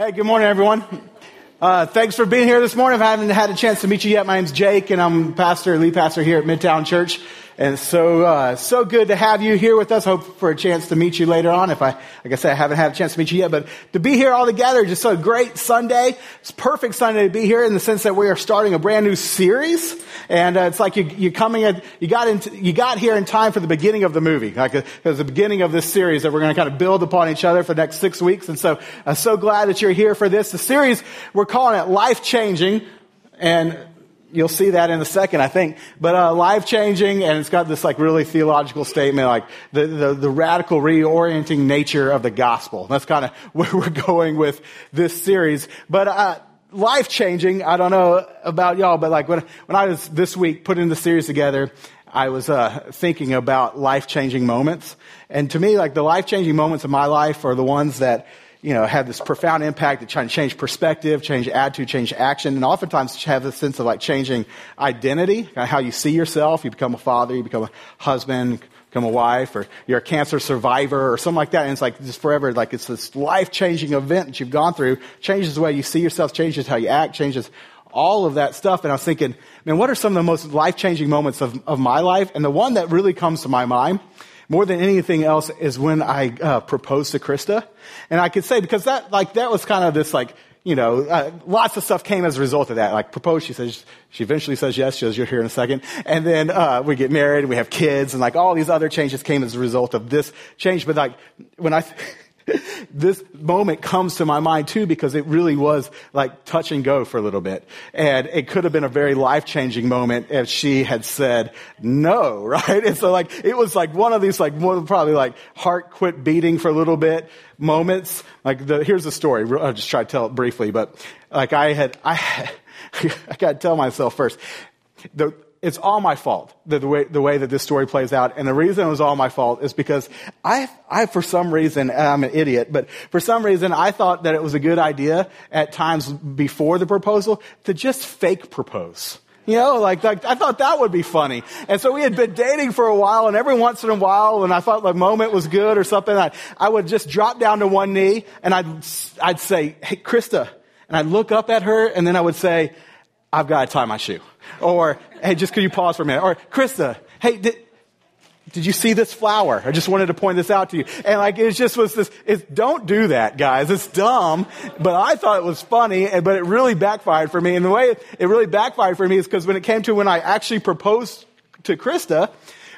Hey, good morning, everyone. Uh, thanks for being here this morning. I haven't had a chance to meet you yet, my name's Jake, and I'm pastor, lead pastor here at Midtown Church. And so, uh, so good to have you here with us. Hope for a chance to meet you later on. If I, like I said, I haven't had a chance to meet you yet, but to be here all together, just a great Sunday. It's perfect Sunday to be here in the sense that we are starting a brand new series. And uh, it's like you, you're coming in, you got into, you got here in time for the beginning of the movie. Like it was the beginning of this series that we're going to kind of build upon each other for the next six weeks. And so I'm so glad that you're here for this. The series, we're calling it Life Changing. And You'll see that in a second, I think. But uh, life changing, and it's got this like really theological statement, like the, the, the radical reorienting nature of the gospel. That's kind of where we're going with this series. But uh, life changing, I don't know about y'all, but like when when I was this week putting the series together, I was uh, thinking about life changing moments, and to me, like the life changing moments of my life are the ones that you know, have this profound impact that trying to change perspective, change attitude, change action, and oftentimes have a sense of like changing identity, how you see yourself. You become a father, you become a husband, become a wife, or you're a cancer survivor, or something like that. And it's like just forever, like it's this life changing event that you've gone through, changes the way you see yourself, changes how you act, changes all of that stuff. And I was thinking, man, what are some of the most life changing moments of, of my life? And the one that really comes to my mind more than anything else is when I uh, proposed to Krista. And I could say, because that, like, that was kind of this, like, you know, uh, lots of stuff came as a result of that. Like proposed, she says, she eventually says yes. She says, you're here in a second. And then, uh, we get married and we have kids and like all these other changes came as a result of this change. But like, when I, this moment comes to my mind too because it really was like touch and go for a little bit. And it could have been a very life changing moment if she had said no, right? And so like, it was like one of these like, more probably like heart quit beating for a little bit moments. Like the, here's the story. I'll just try to tell it briefly, but like I had, I, I got to tell myself first. The, it's all my fault, the, the, way, the way that this story plays out. And the reason it was all my fault is because I, I, for some reason, I'm an idiot, but for some reason, I thought that it was a good idea at times before the proposal to just fake propose. You know, like, like, I thought that would be funny. And so we had been dating for a while, and every once in a while, when I thought the moment was good or something, I, I would just drop down to one knee, and I'd, I'd say, hey, Krista. And I'd look up at her, and then I would say, I've got to tie my shoe. Or, hey, just could you pause for a minute? Or, Krista, hey, did, did you see this flower? I just wanted to point this out to you. And like, it just was this, it, don't do that, guys. It's dumb. But I thought it was funny, but it really backfired for me. And the way it really backfired for me is because when it came to when I actually proposed to Krista,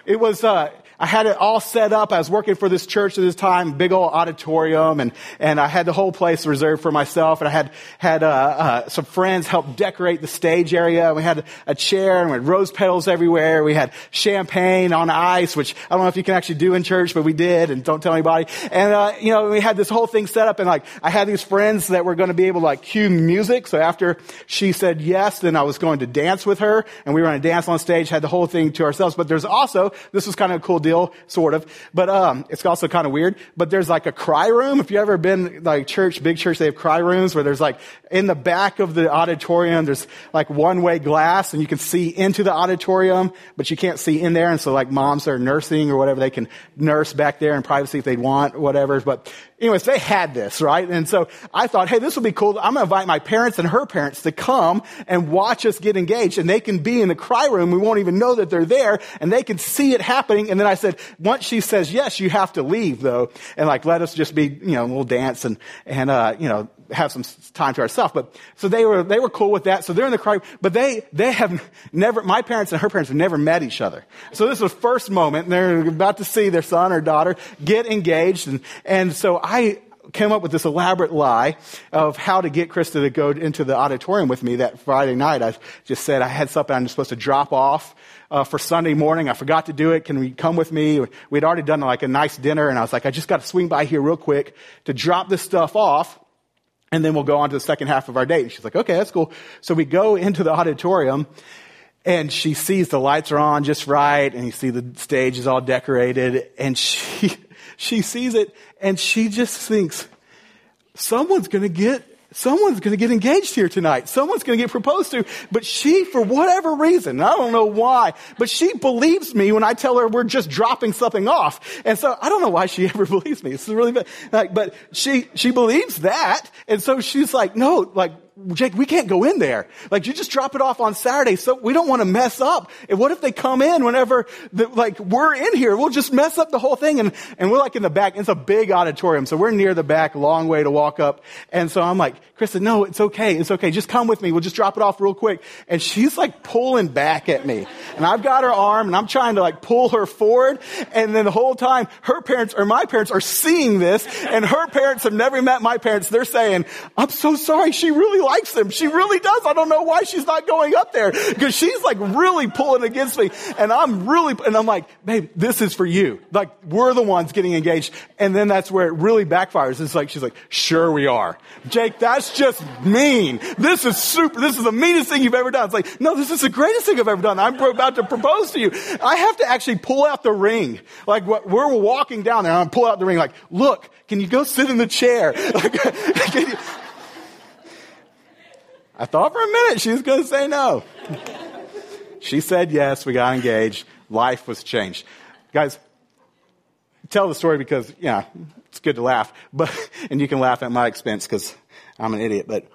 it was, uh, I had it all set up. I was working for this church at this time, big old auditorium, and, and I had the whole place reserved for myself. And I had, had, uh, uh, some friends help decorate the stage area. We had a chair and we had rose petals everywhere. We had champagne on ice, which I don't know if you can actually do in church, but we did, and don't tell anybody. And, uh, you know, we had this whole thing set up, and like, I had these friends that were going to be able to like cue music. So after she said yes, then I was going to dance with her, and we were going to dance on stage, had the whole thing to ourselves. But there's also, this was kind of a cool deal sort of. But um, it's also kind of weird. But there's like a cry room. If you ever been like church, big church, they have cry rooms where there's like in the back of the auditorium, there's like one way glass and you can see into the auditorium, but you can't see in there. And so like moms that are nursing or whatever, they can nurse back there in privacy if they want, whatever. But anyways, they had this, right? And so I thought, hey, this will be cool. I'm going to invite my parents and her parents to come and watch us get engaged and they can be in the cry room. We won't even know that they're there and they can see it happening. And then I said, once she says yes, you have to leave though. And like, let us just be, you know, we'll dance and, and, uh, you know, have some time to ourselves. But so they were they were cool with that. So they're in the cry, but they they have never. My parents and her parents have never met each other. So this was the first moment, and they're about to see their son or daughter get engaged, and and so I came up with this elaborate lie of how to get Krista to go into the auditorium with me that Friday night. I just said I had something I'm supposed to drop off uh, for Sunday morning. I forgot to do it. Can we come with me? We'd already done like a nice dinner, and I was like, I just got to swing by here real quick to drop this stuff off. And then we'll go on to the second half of our date. And she's like, okay, that's cool. So we go into the auditorium and she sees the lights are on just right. And you see the stage is all decorated and she, she sees it and she just thinks, someone's going to get someone's going to get engaged here tonight. Someone's going to get proposed to. But she, for whatever reason, I don't know why, but she believes me when I tell her we're just dropping something off. And so I don't know why she ever believes me. It's really bad. Like, but she, she believes that. And so she's like, no, like, Jake, we can't go in there. Like, you just drop it off on Saturday, so we don't want to mess up. And what if they come in whenever, the, like, we're in here? We'll just mess up the whole thing. And, and we're like in the back. It's a big auditorium, so we're near the back, long way to walk up. And so I'm like, Krista, no, it's okay. It's okay. Just come with me. We'll just drop it off real quick. And she's like pulling back at me. And I've got her arm and I'm trying to like pull her forward. And then the whole time, her parents or my parents are seeing this and her parents have never met my parents. They're saying, I'm so sorry. She really likes him. She really does. I don't know why she's not going up there because she's like really pulling against me. And I'm really, and I'm like, babe, this is for you. Like we're the ones getting engaged. And then that's where it really backfires. It's like, she's like, sure we are. Jake, that's just mean. This is super. This is the meanest thing you've ever done. It's like, no, this is the greatest thing I've ever done. I'm about to propose to you. I have to actually pull out the ring. Like we're walking down there. I'm pull out the ring. Like, look, can you go sit in the chair? Like, I thought for a minute she was going to say no. she said yes. We got engaged. Life was changed. Guys, tell the story because, yeah, it's good to laugh, but, and you can laugh at my expense because I'm an idiot, but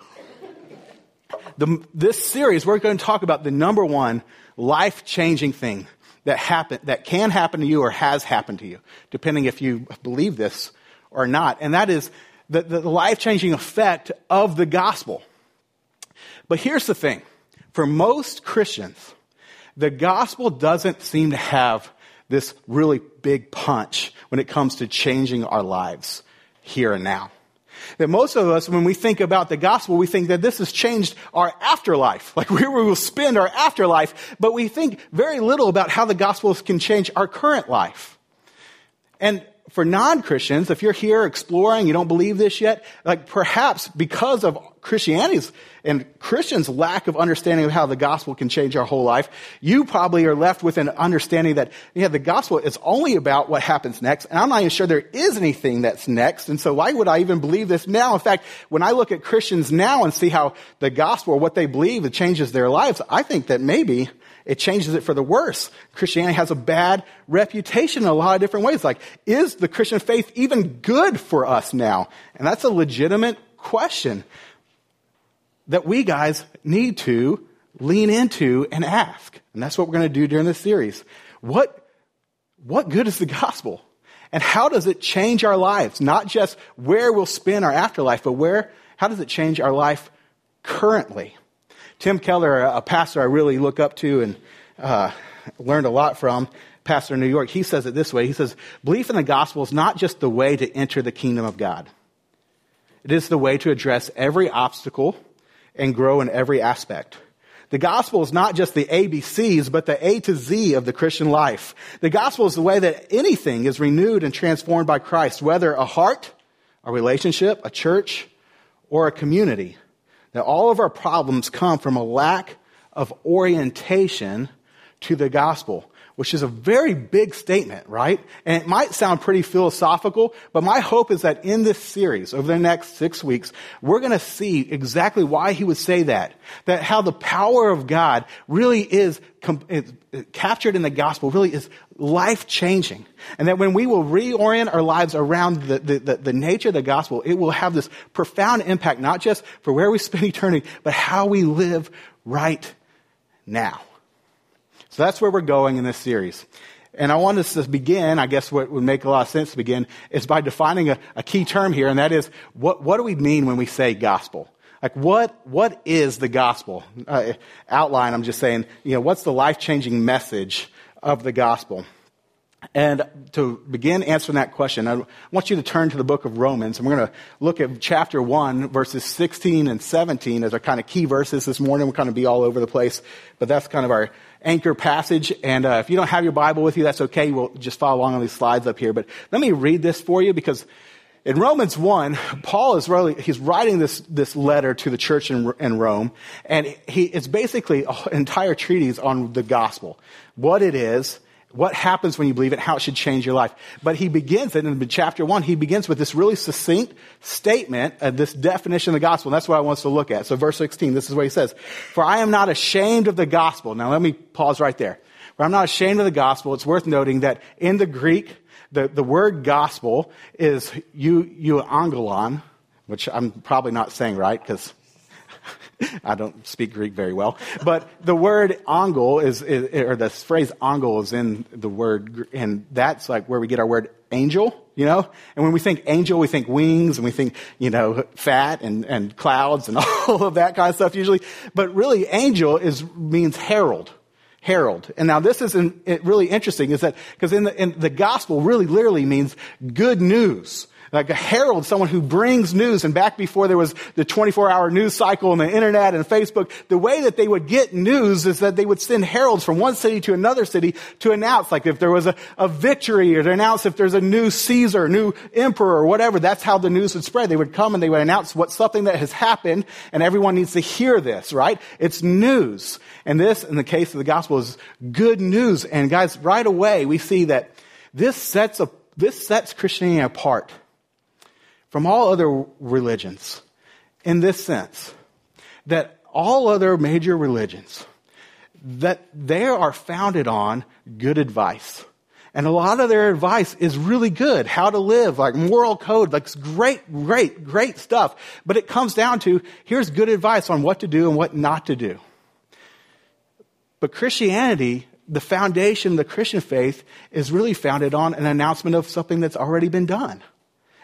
the, this series, we're going to talk about the number one life changing thing that happen, that can happen to you or has happened to you, depending if you believe this or not. And that is the, the life changing effect of the gospel. But here's the thing for most Christians, the gospel doesn't seem to have this really big punch when it comes to changing our lives here and now. That most of us, when we think about the gospel, we think that this has changed our afterlife. Like where we will spend our afterlife, but we think very little about how the gospel can change our current life. And for non-Christians, if you're here exploring, you don't believe this yet, like perhaps because of Christianity's and Christians' lack of understanding of how the gospel can change our whole life, you probably are left with an understanding that, yeah, the gospel is only about what happens next, and I'm not even sure there is anything that's next, and so why would I even believe this now? In fact, when I look at Christians now and see how the gospel or what they believe, it changes their lives, I think that maybe it changes it for the worse. Christianity has a bad reputation in a lot of different ways. Like, is the Christian faith even good for us now? And that's a legitimate question that we guys need to lean into and ask. And that's what we're going to do during this series. What, what good is the gospel? And how does it change our lives? Not just where we'll spend our afterlife, but where, how does it change our life currently? Tim Keller, a pastor I really look up to and uh, learned a lot from, pastor in New York, he says it this way. He says, belief in the gospel is not just the way to enter the kingdom of God. It is the way to address every obstacle and grow in every aspect. The gospel is not just the ABCs, but the A to Z of the Christian life. The gospel is the way that anything is renewed and transformed by Christ, whether a heart, a relationship, a church, or a community. That all of our problems come from a lack of orientation to the gospel which is a very big statement, right? And it might sound pretty philosophical, but my hope is that in this series, over the next six weeks, we're going to see exactly why he would say that. That how the power of God really is, captured in the gospel, really is life changing. And that when we will reorient our lives around the, the, the, the nature of the gospel, it will have this profound impact, not just for where we spend eternity, but how we live right now. So that's where we're going in this series. And I want us to begin, I guess what would make a lot of sense to begin, is by defining a, a key term here, and that is what, what do we mean when we say gospel? Like what, what is the gospel? Uh, outline, I'm just saying, you know, what's the life-changing message of the gospel? And to begin answering that question, I want you to turn to the book of Romans, and we're going to look at chapter 1, verses 16 and 17 as our kind of key verses this morning. We'll kind of be all over the place, but that's kind of our anchor passage. And uh, if you don't have your Bible with you, that's okay. We'll just follow along on these slides up here. But let me read this for you because in Romans 1, Paul is really, he's writing this, this letter to the church in, in Rome, and he, it's basically an entire treatise on the gospel. What it is, what happens when you believe it, how it should change your life. But he begins it in chapter one, he begins with this really succinct statement of this definition of the gospel. And that's what I want us to look at. So verse 16, this is what he says. For I am not ashamed of the gospel. Now let me pause right there. For I'm not ashamed of the gospel. It's worth noting that in the Greek, the, the word gospel is you, euangelion, which I'm probably not saying right because I don't speak Greek very well. But the word angel is, is, or the phrase angel is in the word, and that's like where we get our word angel, you know? And when we think angel, we think wings and we think, you know, fat and, and clouds and all of that kind of stuff usually. But really, angel is, means herald herald. And now this is really interesting is that, because in the, in the gospel really literally means good news. Like a herald, someone who brings news. And back before there was the 24 hour news cycle and the internet and Facebook, the way that they would get news is that they would send heralds from one city to another city to announce, like if there was a, a victory or to announce if there's a new Caesar, new emperor or whatever. That's how the news would spread. They would come and they would announce what something that has happened and everyone needs to hear this, right? It's news. And this, in the case of the gospel, is good news. And guys, right away we see that this sets a, this sets Christianity apart from all other religions in this sense that all other major religions that they are founded on good advice. And a lot of their advice is really good. How to live, like moral code, like great, great, great stuff. But it comes down to here's good advice on what to do and what not to do. But Christianity, the foundation the Christian faith is really founded on an announcement of something that's already been done.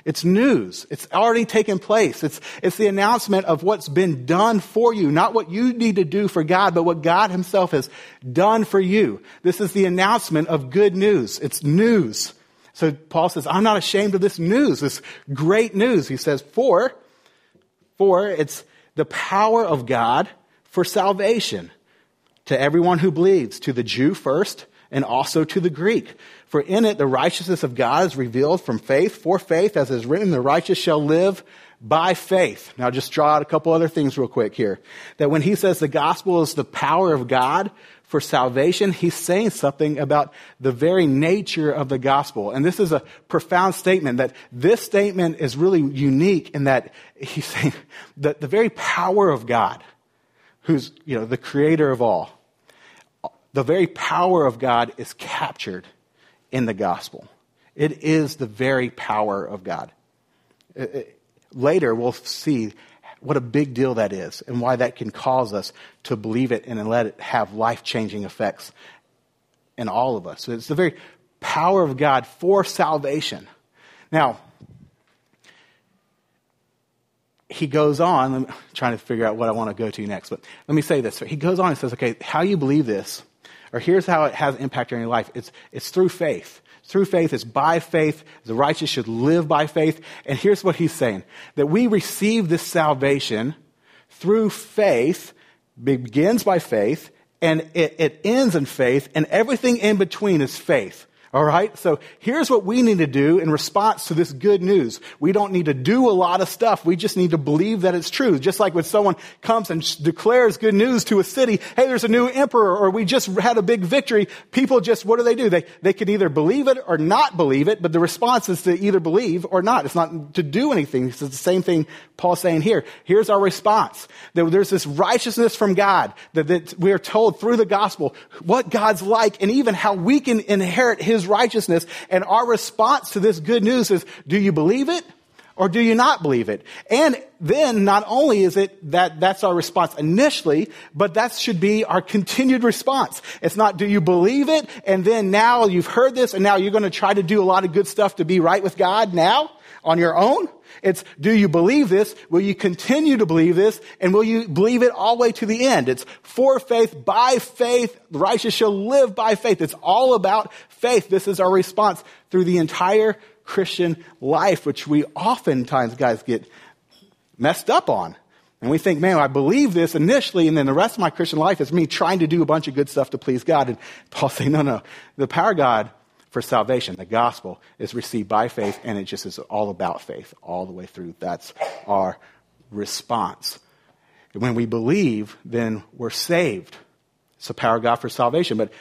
It's news. It's already taken place. It's, it's the announcement of what's been done for you, not what you need to do for God, but what God himself has done for you. This is the announcement of good news. It's news. So Paul says, I'm not ashamed of this news, this great news. He says, for, for it's the power of God for salvation to everyone who believes, to the Jew first, and also to the Greek. For in it the righteousness of God is revealed from faith for faith, as is written, the righteous shall live by faith. Now just draw out a couple other things real quick here. That when he says the gospel is the power of God for salvation, he's saying something about the very nature of the gospel. And this is a profound statement that this statement is really unique in that he's saying that the very power of God, who's, you know, the creator of all, the very power of God is captured in the gospel. It is the very power of God. It, it, later, we'll see what a big deal that is and why that can cause us to believe it and let it have life changing effects in all of us. So it's the very power of God for salvation. Now, he goes on, I'm trying to figure out what I want to go to next, but let me say this. He goes on and says, okay, how you believe this or here's how it has impact on your life. It's, it's through faith. Through faith, it's by faith. The righteous should live by faith. And here's what he's saying. That we receive this salvation through faith, begins by faith, and it, it ends in faith, and everything in between is faith. All right? So here's what we need to do in response to this good news. We don't need to do a lot of stuff. We just need to believe that it's true. Just like when someone comes and declares good news to a city, hey, there's a new emperor, or we just had a big victory, people just, what do they do? They, they can either believe it or not believe it, but the response is to either believe or not. It's not to do anything. It's the same thing Paul's saying here. Here's our response. There's this righteousness from God that, we are told through the gospel what God's like and even how we can inherit his righteousness. And our response to this good news is, do you believe it? Or do you not believe it? And then not only is it that that's our response initially, but that should be our continued response. It's not do you believe it and then now you've heard this and now you're going to try to do a lot of good stuff to be right with God now on your own? It's, do you believe this? Will you continue to believe this? And will you believe it all the way to the end? It's for faith, by faith, the righteous shall live by faith. It's all about faith. This is our response through the entire Christian life, which we oftentimes, guys, get messed up on. And we think, man, I believe this initially, and then the rest of my Christian life is me trying to do a bunch of good stuff to please God. And Paul saying, no, no. The power of God for salvation. The gospel is received by faith, and it just is all about faith all the way through. That's our response. When we believe, then we're saved. It's the power of God for salvation. But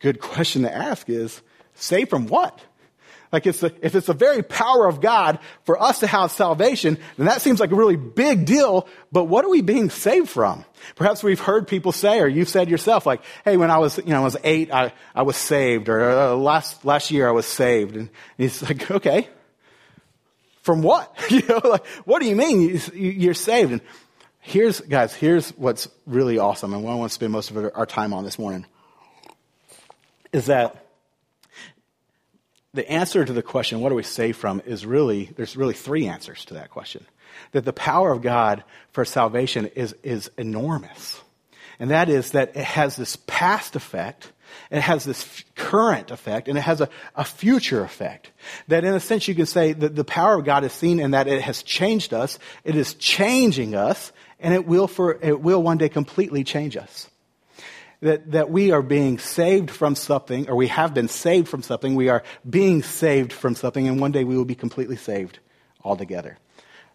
good question to ask is, saved from what? Like it's if it's the very power of God for us to have salvation, then that seems like a really big deal. But what are we being saved from? Perhaps we've heard people say, or you've said yourself, like, "Hey, when I was, you know, I was eight, I, I was saved," or uh, "Last last year I was saved." And he's like, "Okay, from what? you know, like, what do you mean you're saved?" And here's, guys, here's what's really awesome, and what I want to spend most of our time on this morning is that the answer to the question, what are we saved from, is really, there's really three answers to that question. That the power of God for salvation is, is enormous. And that is that it has this past effect, it has this current effect, and it has a, a future effect. That in a sense you can say that the power of God is seen in that it has changed us, it is changing us, and it will for, it will one day completely change us that, that we are being saved from something, or we have been saved from something, we are being saved from something, and one day we will be completely saved altogether.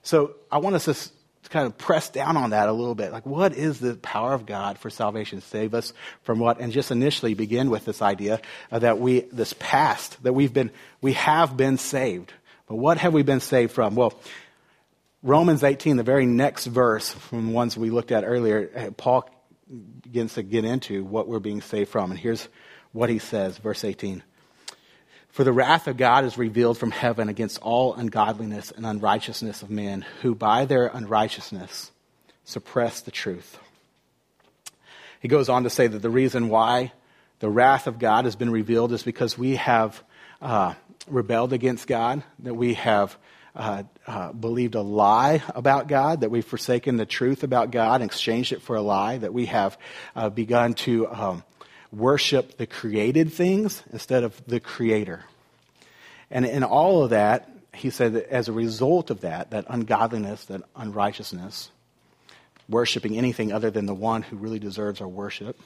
So I want us to kind of press down on that a little bit. Like, what is the power of God for salvation? Save us from what? And just initially begin with this idea that we, this past, that we've been, we have been saved. But what have we been saved from? Well, Romans 18, the very next verse from the ones we looked at earlier, eh, Paul begins to get into what we're being saved from. And here's what he says, verse 18. For the wrath of God is revealed from heaven against all ungodliness and unrighteousness of men, who by their unrighteousness suppress the truth. He goes on to say that the reason why the wrath of God has been revealed is because we have uh, rebelled against God, that we have uh, uh, believed a lie about God, that we've forsaken the truth about God and exchanged it for a lie, that we have uh, begun to um, worship the created things instead of the Creator. And in all of that, he said that as a result of that, that ungodliness, that unrighteousness, worshiping anything other than the one who really deserves our worship,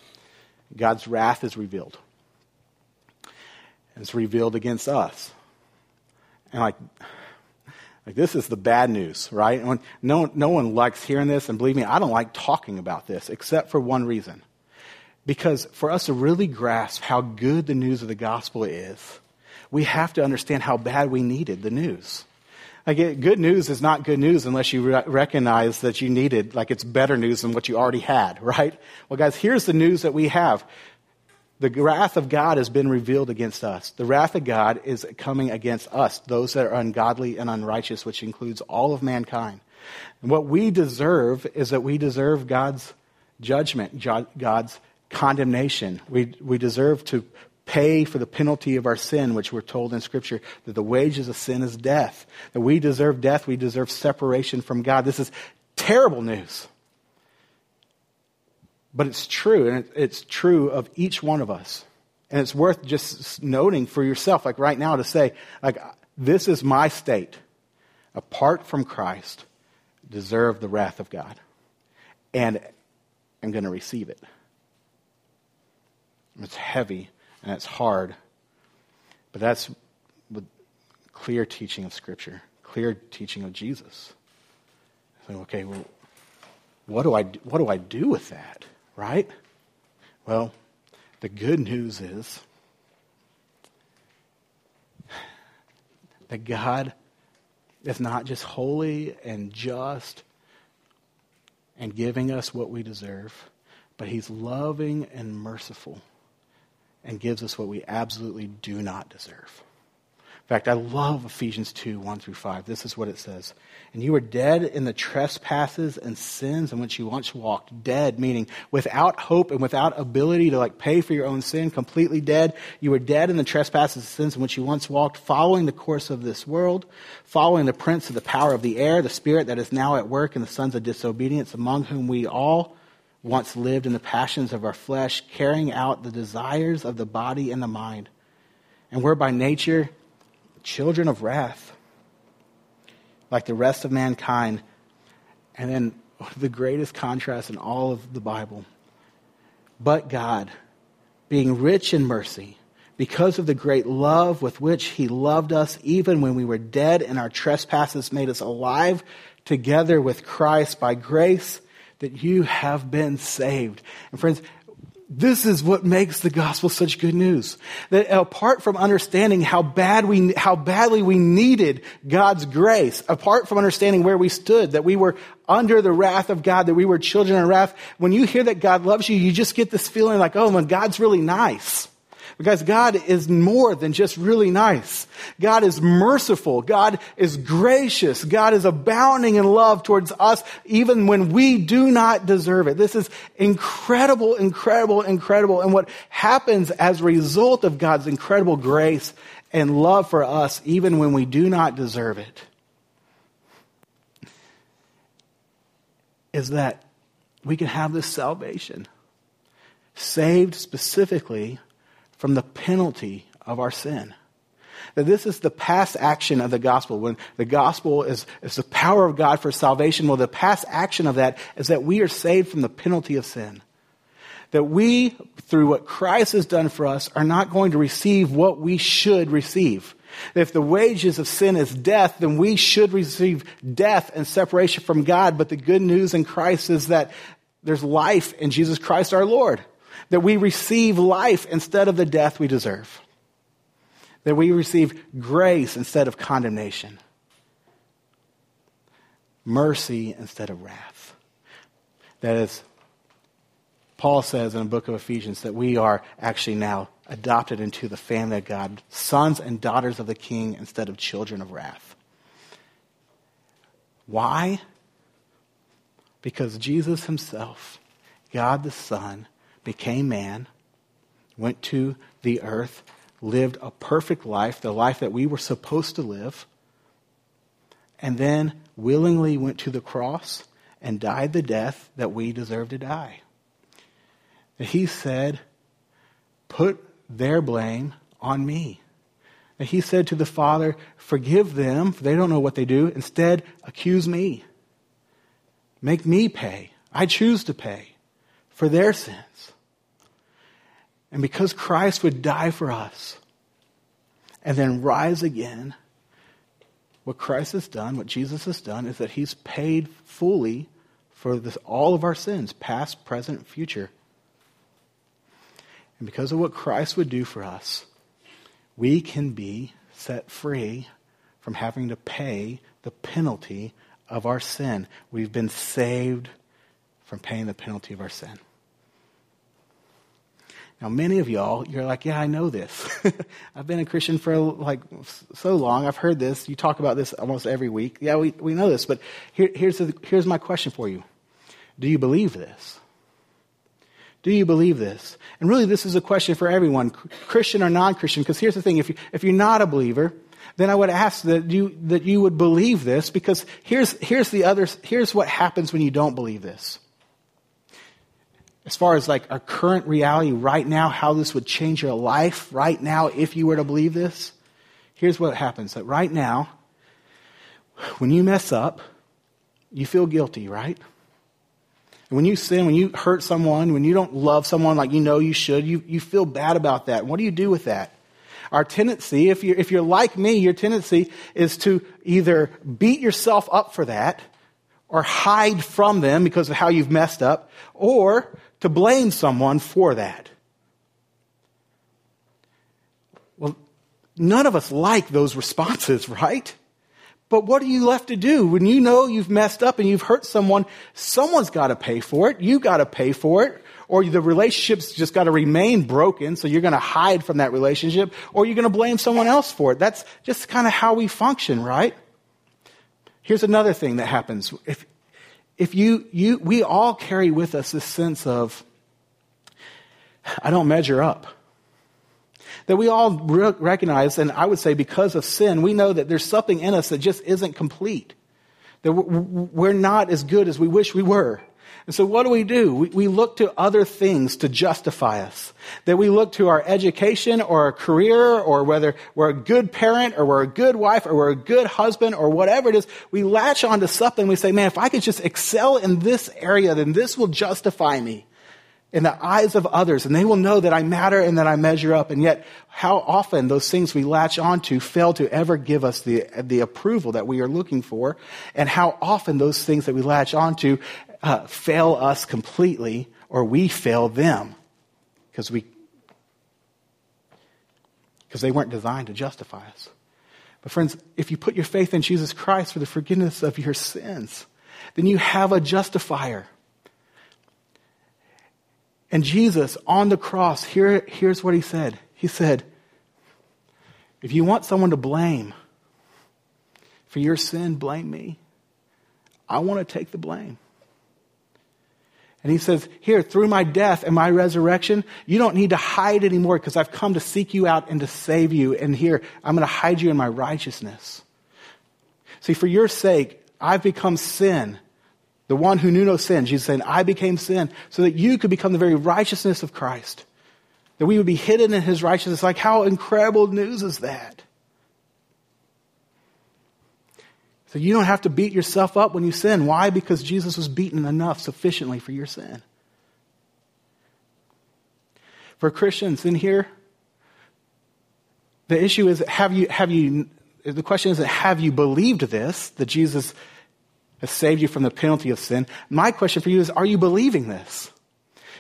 God's wrath is revealed. It's revealed against us. And like, like this is the bad news, right? No, no one likes hearing this, and believe me, I don't like talking about this, except for one reason. Because for us to really grasp how good the news of the gospel is, we have to understand how bad we needed the news. Like, good news is not good news unless you re- recognize that you needed, like, it's better news than what you already had, right? Well, guys, here's the news that we have. The wrath of God has been revealed against us. The wrath of God is coming against us, those that are ungodly and unrighteous, which includes all of mankind. And what we deserve is that we deserve God's judgment, God's condemnation. We, we deserve to pay for the penalty of our sin, which we're told in Scripture that the wages of sin is death. That we deserve death, we deserve separation from God. This is terrible news. But it's true, and it's true of each one of us. And it's worth just noting for yourself, like right now, to say, like, this is my state. Apart from Christ, deserve the wrath of God. And I'm going to receive it. It's heavy and it's hard. But that's clear teaching of Scripture, clear teaching of Jesus. So, okay, well, what do I what do I do with that? Right? Well, the good news is that God is not just holy and just and giving us what we deserve, but He's loving and merciful and gives us what we absolutely do not deserve. In fact, I love Ephesians 2 1 through 5. This is what it says. And you were dead in the trespasses and sins in which you once walked. Dead, meaning without hope and without ability to like pay for your own sin, completely dead. You were dead in the trespasses and sins in which you once walked, following the course of this world, following the prince of the power of the air, the spirit that is now at work in the sons of disobedience, among whom we all once lived in the passions of our flesh, carrying out the desires of the body and the mind. And were by nature children of wrath, like the rest of mankind. And then the greatest contrast in all of the Bible. But God, being rich in mercy, because of the great love with which he loved us, even when we were dead and our trespasses made us alive together with Christ by grace that you have been saved. And friends, this is what makes the gospel such good news. That apart from understanding how bad we, how badly we needed God's grace, apart from understanding where we stood, that we were under the wrath of God, that we were children of wrath, when you hear that God loves you, you just get this feeling like, oh, man, God's really nice. Because God is more than just really nice. God is merciful. God is gracious. God is abounding in love towards us even when we do not deserve it. This is incredible, incredible, incredible. And what happens as a result of God's incredible grace and love for us even when we do not deserve it is that we can have this salvation saved specifically from the penalty of our sin. That this is the past action of the gospel. When the gospel is, is the power of God for salvation, well, the past action of that is that we are saved from the penalty of sin. That we, through what Christ has done for us, are not going to receive what we should receive. If the wages of sin is death, then we should receive death and separation from God. But the good news in Christ is that there's life in Jesus Christ our Lord that we receive life instead of the death we deserve, that we receive grace instead of condemnation, mercy instead of wrath. That is, Paul says in the book of Ephesians that we are actually now adopted into the family of God, sons and daughters of the king instead of children of wrath. Why? Because Jesus himself, God the Son, became man, went to the earth, lived a perfect life, the life that we were supposed to live, and then willingly went to the cross and died the death that we deserve to die. And he said, Put their blame on me. And he said to the Father, Forgive them, for they don't know what they do. Instead, accuse me. Make me pay. I choose to pay for their sins. And because Christ would die for us and then rise again, what Christ has done, what Jesus has done, is that he's paid fully for this, all of our sins, past, present, future. And because of what Christ would do for us, we can be set free from having to pay the penalty of our sin. We've been saved from paying the penalty of our sin. Now, many of y'all, you're like, yeah, I know this. I've been a Christian for like so long. I've heard this. You talk about this almost every week. Yeah, we, we know this. But here, here's, the, here's my question for you Do you believe this? Do you believe this? And really, this is a question for everyone, Christian or non Christian, because here's the thing if, you, if you're not a believer, then I would ask that you, that you would believe this, because here's, here's, the other, here's what happens when you don't believe this as far as like our current reality right now, how this would change your life right now if you were to believe this, here's what happens. That right now, when you mess up, you feel guilty, right? And when you sin, when you hurt someone, when you don't love someone like you know you should, you, you feel bad about that. What do you do with that? Our tendency, if you're, if you're like me, your tendency is to either beat yourself up for that or hide from them because of how you've messed up, or to blame someone for that. Well, none of us like those responses, right? But what are you left to do when you know you've messed up and you've hurt someone? Someone's got to pay for it. You got to pay for it. Or the relationship's just got to remain broken, so you're going to hide from that relationship, or you're going to blame someone else for it. That's just kind of how we function, right? Here's another thing that happens. If, if you, you, we all carry with us this sense of, I don't measure up. That we all re- recognize, and I would say because of sin, we know that there's something in us that just isn't complete. That we're not as good as we wish we were. And so what do we do? We, we, look to other things to justify us. That we look to our education or our career or whether we're a good parent or we're a good wife or we're a good husband or whatever it is. We latch onto something. We say, man, if I could just excel in this area, then this will justify me in the eyes of others and they will know that I matter and that I measure up. And yet how often those things we latch onto fail to ever give us the, the approval that we are looking for and how often those things that we latch onto uh, fail us completely or we fail them. because we because they weren't designed to justify us. But friends, if you put your faith in Jesus Christ for the forgiveness of your sins, then you have a justifier. And Jesus on the cross, here, here's what he said. He said, if you want someone to blame for your sin, blame me. I want to take the blame. And he says, Here, through my death and my resurrection, you don't need to hide anymore because I've come to seek you out and to save you. And here, I'm going to hide you in my righteousness. See, for your sake, I've become sin. The one who knew no sin. Jesus saying, I became sin so that you could become the very righteousness of Christ. That we would be hidden in his righteousness. Like, how incredible news is that? So you don't have to beat yourself up when you sin. Why? Because Jesus was beaten enough sufficiently for your sin. For Christians in here, the issue is have you, have you, the question is have you believed this, that Jesus has saved you from the penalty of sin? My question for you is are you believing this?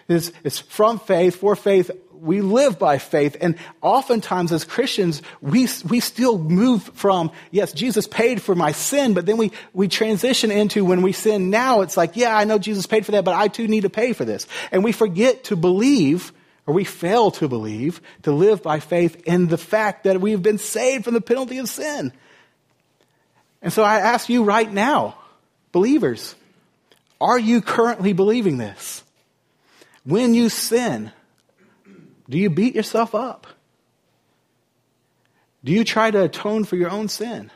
It's, it's from faith, for faith, we live by faith. And oftentimes as Christians, we, we still move from, yes, Jesus paid for my sin, but then we, we transition into when we sin now, it's like, yeah, I know Jesus paid for that, but I too need to pay for this. And we forget to believe, or we fail to believe, to live by faith in the fact that we've been saved from the penalty of sin. And so I ask you right now, believers, are you currently believing this? When you sin, do you beat yourself up? Do you try to atone for your own sin?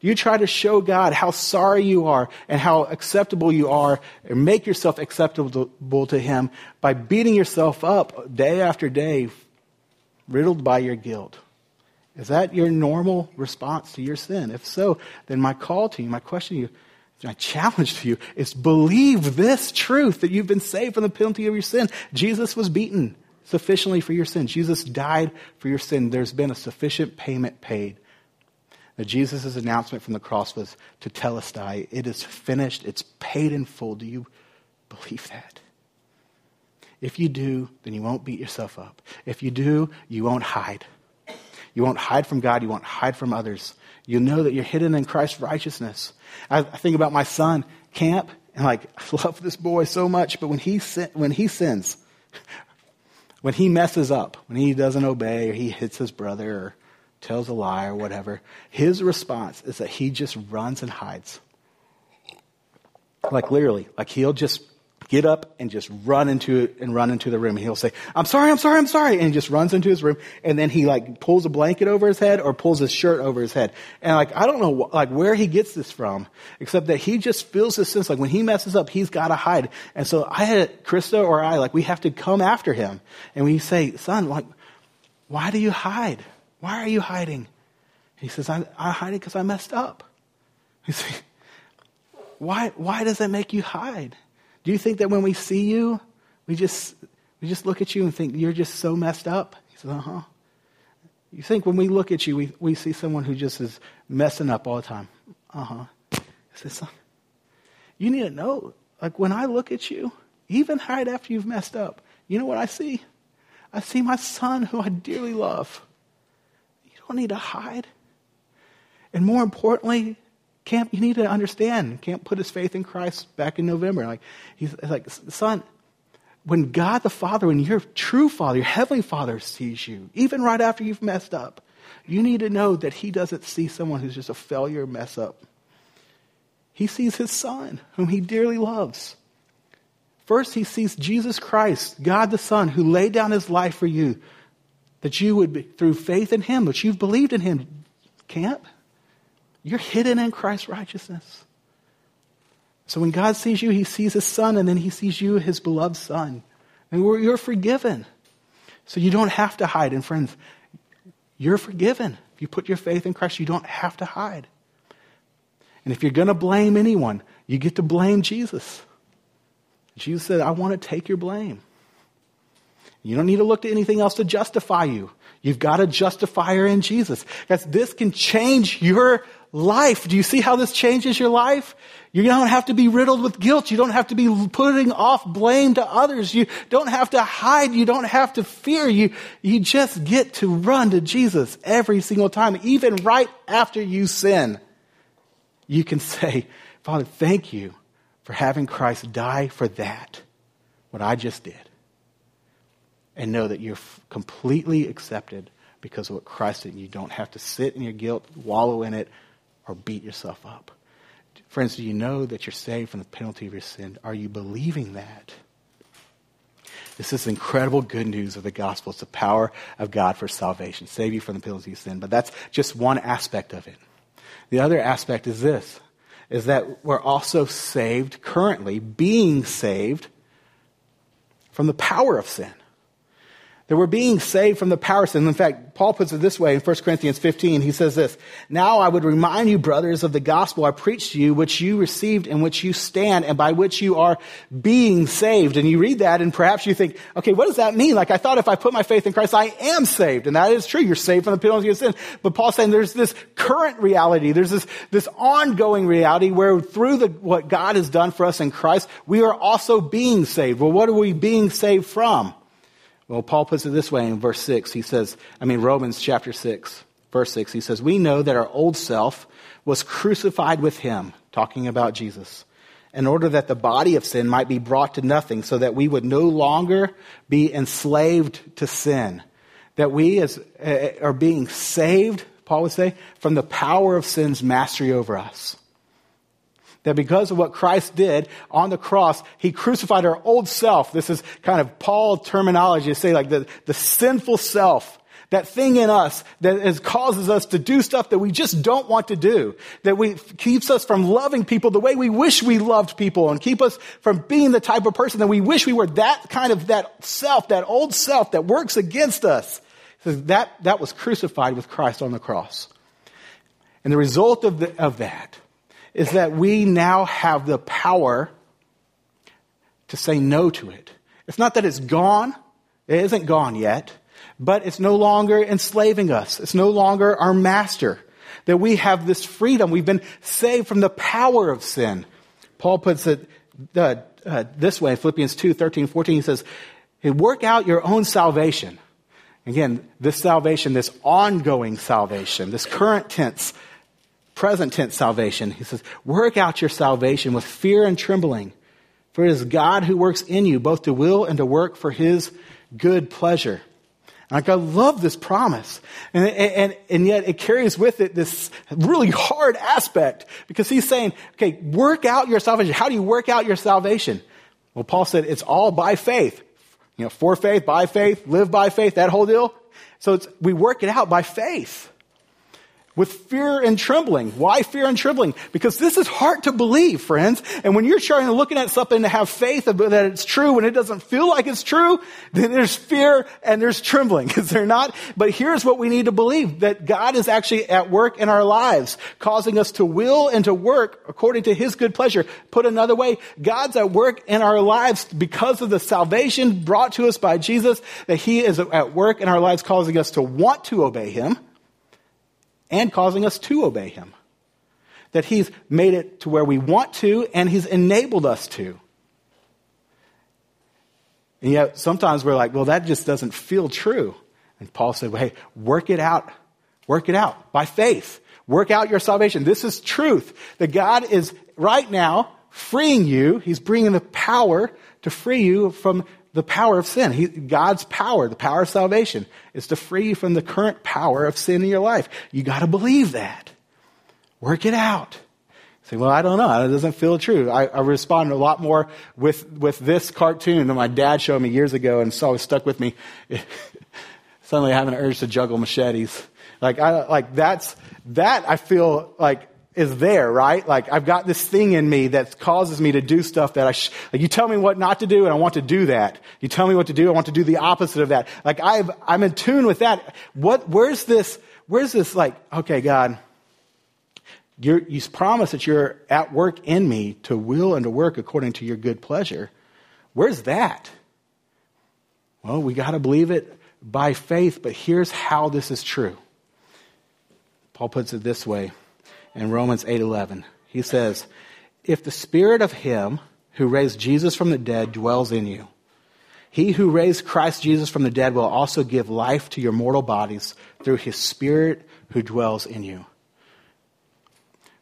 Do you try to show God how sorry you are and how acceptable you are and make yourself acceptable to Him by beating yourself up day after day, riddled by your guilt? Is that your normal response to your sin? If so, then my call to you, my question to you, my challenge to you is believe this truth that you've been saved from the penalty of your sin. Jesus was beaten sufficiently for your sin. Jesus died for your sin. There's been a sufficient payment paid. Now, Jesus' announcement from the cross was tetelestai, it is finished, it's paid in full. Do you believe that? If you do, then you won't beat yourself up. If you do, you won't hide. You won't hide from God, you won't hide from others. You'll know that you're hidden in Christ's righteousness. I, I think about my son, Camp, and like, I love this boy so much, but when he, sin, when he sins, when he messes up, when he doesn't obey or he hits his brother or tells a lie or whatever, his response is that he just runs and hides. Like literally, like he'll just get up and just run into and run into the room. And he'll say, I'm sorry, I'm sorry, I'm sorry. And he just runs into his room. And then he like pulls a blanket over his head or pulls his shirt over his head. And like, I don't know like where he gets this from, except that he just feels this sense like when he messes up, he's got to hide. And so I had Krista or I, like we have to come after him. And we say, son, like, why do you hide? Why are you hiding? He says, I, I hide it because I messed up. You see, why, why does that make you hide? Do you think that when we see you, we just, we just look at you and think you're just so messed up? He says, uh huh. You think when we look at you, we, we see someone who just is messing up all the time? Uh huh. He says, you need to know, like when I look at you, even right after you've messed up, you know what I see? I see my son who I dearly love. You don't need to hide. And more importantly, Camp, you need to understand. Camp put his faith in Christ back in November. Like he's like, son, when God the Father, when your true Father, your heavenly Father sees you, even right after you've messed up, you need to know that He doesn't see someone who's just a failure, mess up. He sees His Son, whom He dearly loves. First, He sees Jesus Christ, God the Son, who laid down His life for you, that you would be, through faith in Him, that you've believed in Him. Camp, you're hidden in Christ's righteousness. So when God sees you, he sees his son, and then he sees you, his beloved son. And you're forgiven. So you don't have to hide. And friends, you're forgiven. If you put your faith in Christ, you don't have to hide. And if you're going to blame anyone, you get to blame Jesus. Jesus said, I want to take your blame. You don't need to look to anything else to justify you. You've got a justifier in Jesus. Guys, this can change your life. Do you see how this changes your life? You don't have to be riddled with guilt. You don't have to be putting off blame to others. You don't have to hide. You don't have to fear. You, you just get to run to Jesus every single time, even right after you sin. You can say, Father, thank you for having Christ die for that, what I just did. And know that you're completely accepted because of what Christ did. You don't have to sit in your guilt, wallow in it, or beat yourself up. Friends, do you know that you're saved from the penalty of your sin? Are you believing that? This is incredible good news of the gospel. It's the power of God for salvation, save you from the penalty of sin. But that's just one aspect of it. The other aspect is this, is that we're also saved currently, being saved from the power of sin that we're being saved from the power of sin. In fact, Paul puts it this way in 1 Corinthians 15. He says this, Now I would remind you, brothers, of the gospel I preached to you, which you received in which you stand and by which you are being saved. And you read that and perhaps you think, okay, what does that mean? Like I thought if I put my faith in Christ, I am saved. And that is true. You're saved from the penalty of sin. But Paul's saying there's this current reality. There's this, this ongoing reality where through the, what God has done for us in Christ, we are also being saved. Well, what are we being saved from? Well, Paul puts it this way in verse 6. He says, I mean, Romans chapter 6, verse 6, he says, We know that our old self was crucified with him, talking about Jesus, in order that the body of sin might be brought to nothing, so that we would no longer be enslaved to sin. That we as, uh, are being saved, Paul would say, from the power of sin's mastery over us. That because of what Christ did on the cross, He crucified our old self. This is kind of Paul terminology to say like the, the sinful self. That thing in us that is, causes us to do stuff that we just don't want to do. That we, keeps us from loving people the way we wish we loved people and keep us from being the type of person that we wish we were. That kind of, that self, that old self that works against us. So that, that was crucified with Christ on the cross. And the result of, the, of that is that we now have the power to say no to it. It's not that it's gone. It isn't gone yet, but it's no longer enslaving us. It's no longer our master. That we have this freedom. We've been saved from the power of sin. Paul puts it uh, uh, this way, Philippians 2, 13, 14, he says, hey, work out your own salvation. Again, this salvation, this ongoing salvation, this current tense present tense salvation. He says, work out your salvation with fear and trembling, for it is God who works in you both to will and to work for his good pleasure. Like I love this promise. And, and, and yet it carries with it this really hard aspect because he's saying, okay, work out your salvation. How do you work out your salvation? Well, Paul said it's all by faith. You know, for faith, by faith, live by faith, that whole deal. So we work it out by faith with fear and trembling. Why fear and trembling? Because this is hard to believe, friends. And when you're trying to looking at something to have faith that it's true when it doesn't feel like it's true, then there's fear and there's trembling. Is there not? But here's what we need to believe, that God is actually at work in our lives, causing us to will and to work according to His good pleasure. Put another way, God's at work in our lives because of the salvation brought to us by Jesus, that He is at work in our lives causing us to want to obey Him and causing us to obey him. That he's made it to where we want to and he's enabled us to. And yet sometimes we're like, well, that just doesn't feel true. And Paul said, well, hey, work it out. Work it out by faith. Work out your salvation. This is truth. That God is right now freeing you. He's bringing the power to free you from the power of sin. He, God's power, the power of salvation, is to free you from the current power of sin in your life. You got to believe that. Work it out. Say, well, I don't know. It doesn't feel true. I, I a lot more with, with this cartoon that my dad showed me years ago and so it stuck with me. Suddenly I have an urge to juggle machetes. Like, I, like that's, that I feel like is there, right? Like I've got this thing in me that causes me to do stuff that I, sh- like you tell me what not to do and I want to do that. You tell me what to do, I want to do the opposite of that. Like I've, I'm in tune with that. What, where's this, where's this like, okay, God, you you promise that you're at work in me to will and to work according to your good pleasure. Where's that? Well, we got to believe it by faith, but here's how this is true. Paul puts it this way in Romans 8:11. He says, "If the spirit of him who raised Jesus from the dead dwells in you, he who raised Christ Jesus from the dead will also give life to your mortal bodies through his spirit who dwells in you."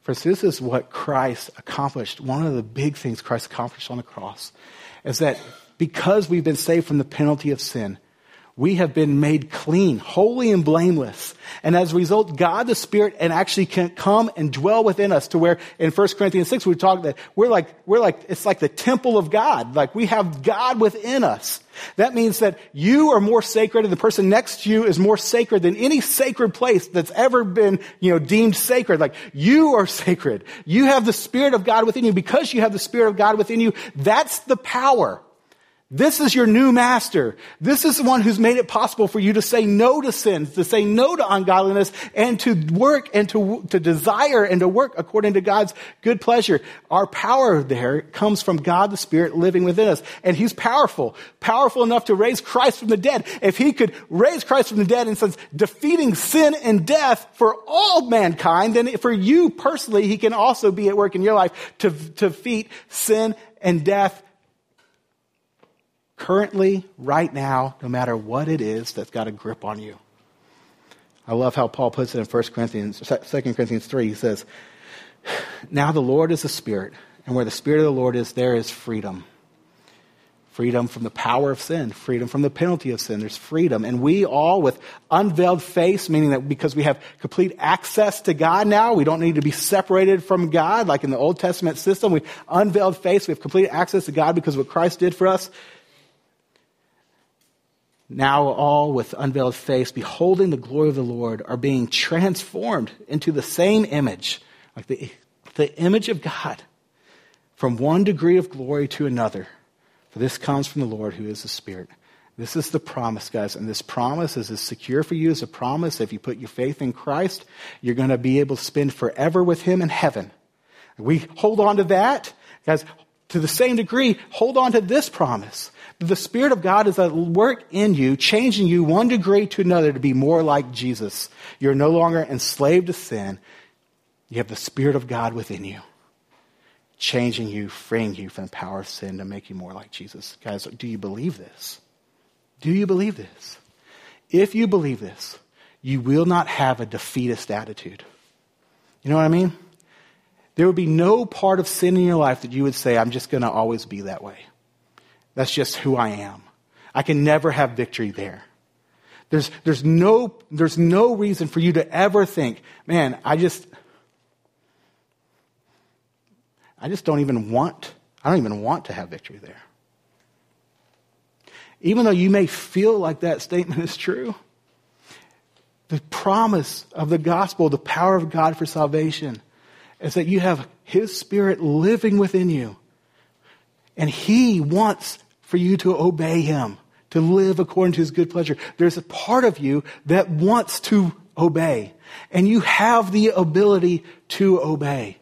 For this is what Christ accomplished. One of the big things Christ accomplished on the cross is that because we've been saved from the penalty of sin, we have been made clean, holy and blameless. And as a result, God the Spirit and actually can come and dwell within us to where in 1 Corinthians 6 we talk that we're like, we're like, it's like the temple of God. Like we have God within us. That means that you are more sacred and the person next to you is more sacred than any sacred place that's ever been, you know, deemed sacred. Like you are sacred. You have the Spirit of God within you. Because you have the Spirit of God within you, that's the power this is your new master. This is the one who's made it possible for you to say no to sins, to say no to ungodliness, and to work and to, to desire and to work according to God's good pleasure. Our power there comes from God the Spirit living within us. And He's powerful, powerful enough to raise Christ from the dead. If He could raise Christ from the dead in sense defeating sin and death for all mankind, then for you personally, He can also be at work in your life to, to defeat sin and death currently, right now, no matter what it is that's got a grip on you. I love how Paul puts it in 1 Corinthians, 2 Corinthians 3. He says, Now the Lord is the Spirit, and where the Spirit of the Lord is, there is freedom. Freedom from the power of sin, freedom from the penalty of sin. There's freedom. And we all, with unveiled face, meaning that because we have complete access to God now, we don't need to be separated from God like in the Old Testament system. We've unveiled face, we have complete access to God because of what Christ did for us now all with unveiled face, beholding the glory of the Lord, are being transformed into the same image, like the, the image of God, from one degree of glory to another. For this comes from the Lord who is the Spirit. This is the promise, guys, and this promise is as secure for you as a promise. If you put your faith in Christ, you're going to be able to spend forever with Him in heaven. We hold on to that, guys, to the same degree, hold on to this promise the Spirit of God is at work in you, changing you one degree to another to be more like Jesus. You're no longer enslaved to sin. You have the Spirit of God within you, changing you, freeing you from the power of sin to make you more like Jesus. Guys, do you believe this? Do you believe this? If you believe this, you will not have a defeatist attitude. You know what I mean? There would be no part of sin in your life that you would say, I'm just going to always be that way. That's just who I am. I can never have victory there. There's, there's, no, there's no reason for you to ever think, man, I just, I just don't even want, I don't even want to have victory there. Even though you may feel like that statement is true, the promise of the gospel, the power of God for salvation, is that you have His Spirit living within you. And He wants for you to obey him, to live according to his good pleasure. There's a part of you that wants to obey, and you have the ability to obey.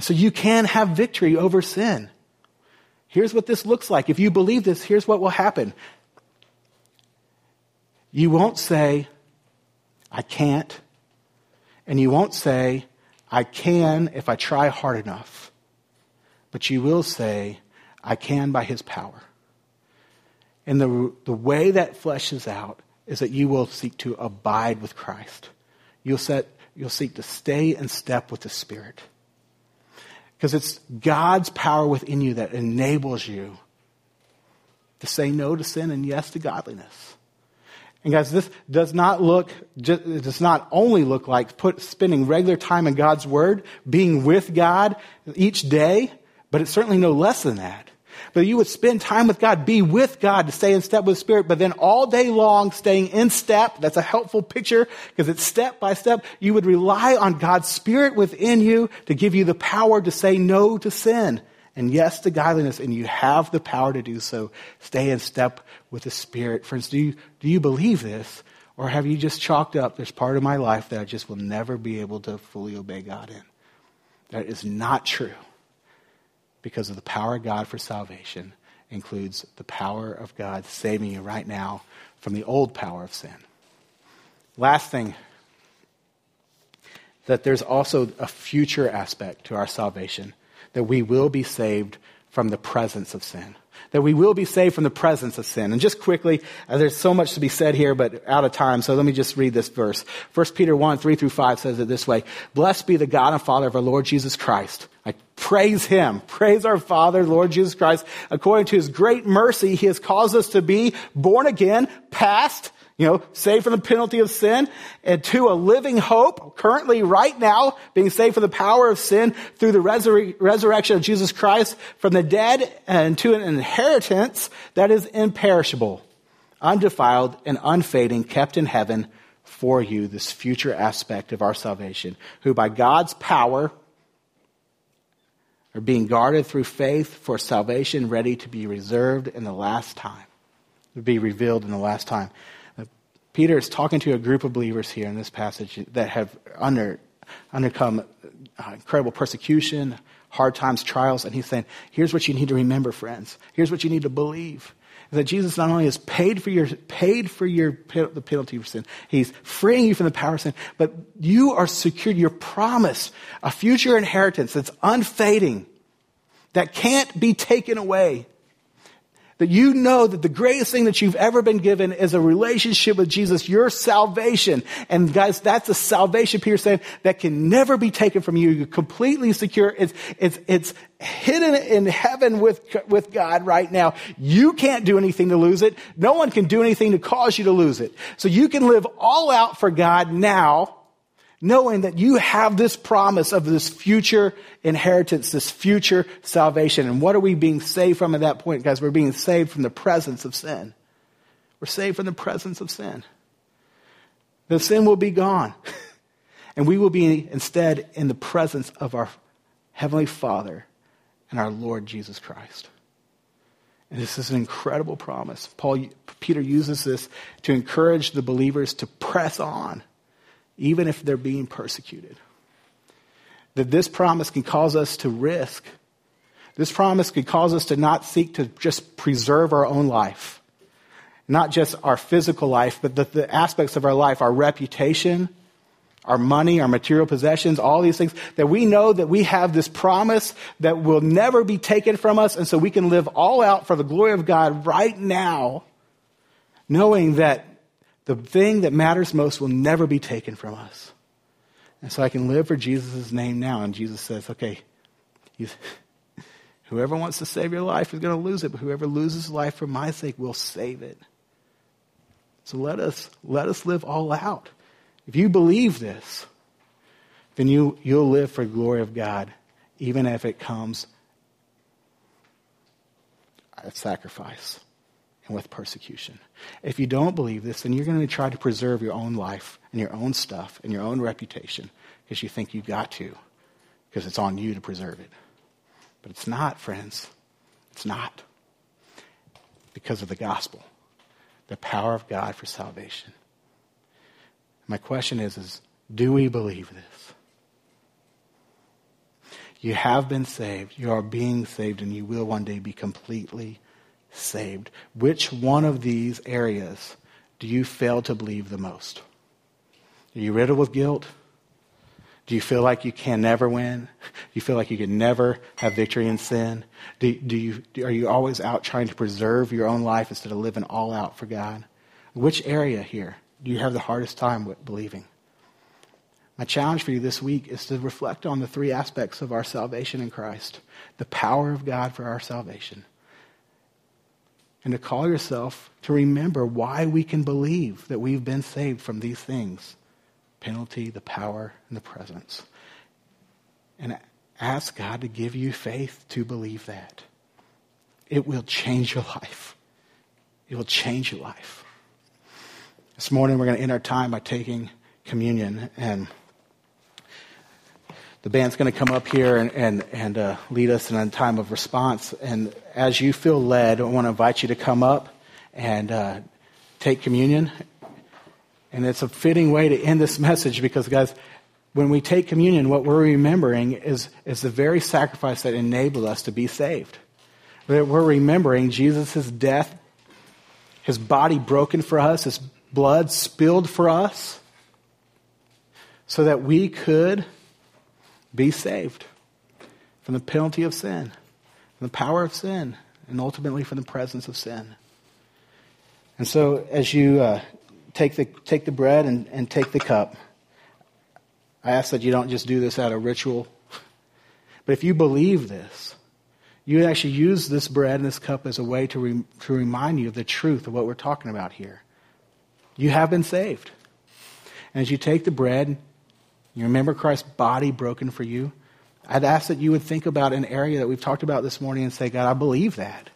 So you can have victory over sin. Here's what this looks like. If you believe this, here's what will happen. You won't say, I can't. And you won't say, I can if I try hard enough. But you will say, I can by his power. And the, the way that fleshes out is that you will seek to abide with Christ. You'll, set, you'll seek to stay in step with the Spirit. Because it's God's power within you that enables you to say no to sin and yes to godliness. And guys, this does not look, just, it does not only look like put, spending regular time in God's Word, being with God each day, but it's certainly no less than that but you would spend time with God, be with God to stay in step with the Spirit, but then all day long staying in step. That's a helpful picture because it's step by step. You would rely on God's Spirit within you to give you the power to say no to sin and yes to godliness, and you have the power to do so. Stay in step with the Spirit. Friends, do you, do you believe this? Or have you just chalked up, there's part of my life that I just will never be able to fully obey God in? That is not true because of the power of God for salvation includes the power of God saving you right now from the old power of sin. Last thing that there's also a future aspect to our salvation, that we will be saved from the presence of sin. That we will be saved from the presence of sin. And just quickly, uh, there's so much to be said here, but out of time, so let me just read this verse. 1 Peter 1, 3 through 5 says it this way. Blessed be the God and Father of our Lord Jesus Christ. I praise Him. Praise our Father, Lord Jesus Christ. According to His great mercy, He has caused us to be born again, past, you know, saved from the penalty of sin and to a living hope currently right now being saved from the power of sin through the resur- resurrection of Jesus Christ from the dead and to an inheritance that is imperishable, undefiled and unfading, kept in heaven for you, this future aspect of our salvation, who by God's power are being guarded through faith for salvation ready to be reserved in the last time, to be revealed in the last time. Peter is talking to a group of believers here in this passage that have under, undercome uh, incredible persecution, hard times, trials, and he's saying, here's what you need to remember, friends. Here's what you need to believe. That Jesus not only has paid for your, paid for your, the penalty for sin, He's freeing you from the power of sin, but you are secured, your promise, a future inheritance that's unfading, that can't be taken away that you know that the greatest thing that you've ever been given is a relationship with Jesus, your salvation. And guys, that's a salvation, Peter saying, that can never be taken from you. You're completely secure. It's, it's, it's hidden in heaven with, with God right now. You can't do anything to lose it. No one can do anything to cause you to lose it. So you can live all out for God now knowing that you have this promise of this future inheritance, this future salvation. And what are we being saved from at that point, guys? We're being saved from the presence of sin. We're saved from the presence of sin. The sin will be gone. and we will be instead in the presence of our Heavenly Father and our Lord Jesus Christ. And this is an incredible promise. Paul, Peter uses this to encourage the believers to press on even if they're being persecuted. That this promise can cause us to risk. This promise could cause us to not seek to just preserve our own life, not just our physical life, but the, the aspects of our life, our reputation, our money, our material possessions, all these things, that we know that we have this promise that will never be taken from us, and so we can live all out for the glory of God right now, knowing that the thing that matters most will never be taken from us. And so I can live for Jesus' name now. And Jesus says, okay, whoever wants to save your life is going to lose it, but whoever loses life for my sake will save it. So let us, let us live all out. If you believe this, then you, you'll live for the glory of God, even if it comes at sacrifice and with persecution. If you don't believe this, then you're going to try to preserve your own life and your own stuff and your own reputation because you think you've got to, because it's on you to preserve it. But it's not, friends. It's not. Because of the gospel, the power of God for salvation. My question is, is do we believe this? You have been saved. You are being saved, and you will one day be completely saved. Which one of these areas do you fail to believe the most? Are you riddled with guilt? Do you feel like you can never win? Do you feel like you can never have victory in sin? Do, do you, are you always out trying to preserve your own life instead of living all out for God? Which area here do you have the hardest time with believing? My challenge for you this week is to reflect on the three aspects of our salvation in Christ the power of God for our salvation, and to call yourself to remember why we can believe that we've been saved from these things penalty, the power, and the presence. And ask God to give you faith to believe that. It will change your life. It will change your life. This morning, we're going to end our time by taking communion and the band's going to come up here and, and, and uh, lead us in a time of response. And as you feel led, I want to invite you to come up and uh, take communion. And it's a fitting way to end this message because, guys, when we take communion, what we're remembering is, is the very sacrifice that enabled us to be saved. We're remembering Jesus' death, his body broken for us, his blood spilled for us so that we could be saved from the penalty of sin, from the power of sin, and ultimately from the presence of sin. And so, as you uh, take, the, take the bread and, and take the cup, I ask that you don't just do this out of ritual, but if you believe this, you actually use this bread and this cup as a way to, re, to remind you of the truth of what we're talking about here. You have been saved. And as you take the bread, you remember Christ's body broken for you. I'd ask that you would think about an area that we've talked about this morning and say, God, I believe that.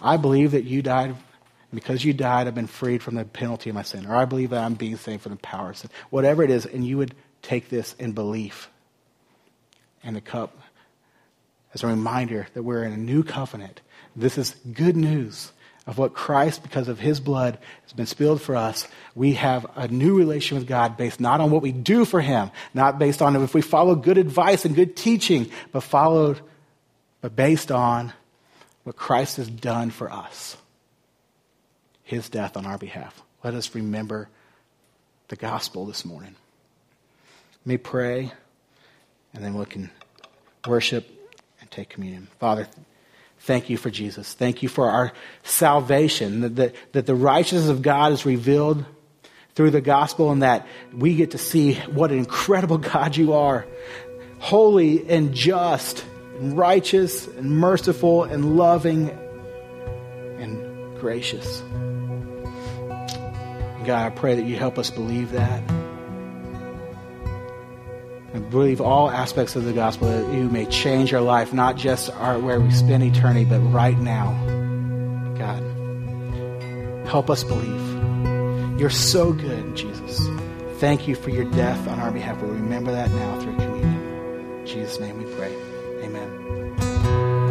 I believe that you died. And because you died, I've been freed from the penalty of my sin. Or I believe that I'm being saved from the power of sin. Whatever it is, and you would take this in belief. And the cup as a reminder that we're in a new covenant. This is good news of what Christ, because of his blood, has been spilled for us. We have a new relation with God based not on what we do for him, not based on if we follow good advice and good teaching, but followed, but based on what Christ has done for us. His death on our behalf. Let us remember the gospel this morning. May pray, and then we can worship and take communion. Father, Thank you for Jesus. Thank you for our salvation, that the, that the righteousness of God is revealed through the gospel and that we get to see what an incredible God you are. Holy and just and righteous and merciful and loving and gracious. God, I pray that you help us believe that and believe all aspects of the gospel that you may change our life, not just our, where we spend eternity, but right now. God, help us believe. You're so good, Jesus. Thank you for your death on our behalf. We remember that now through communion. In Jesus' name we pray.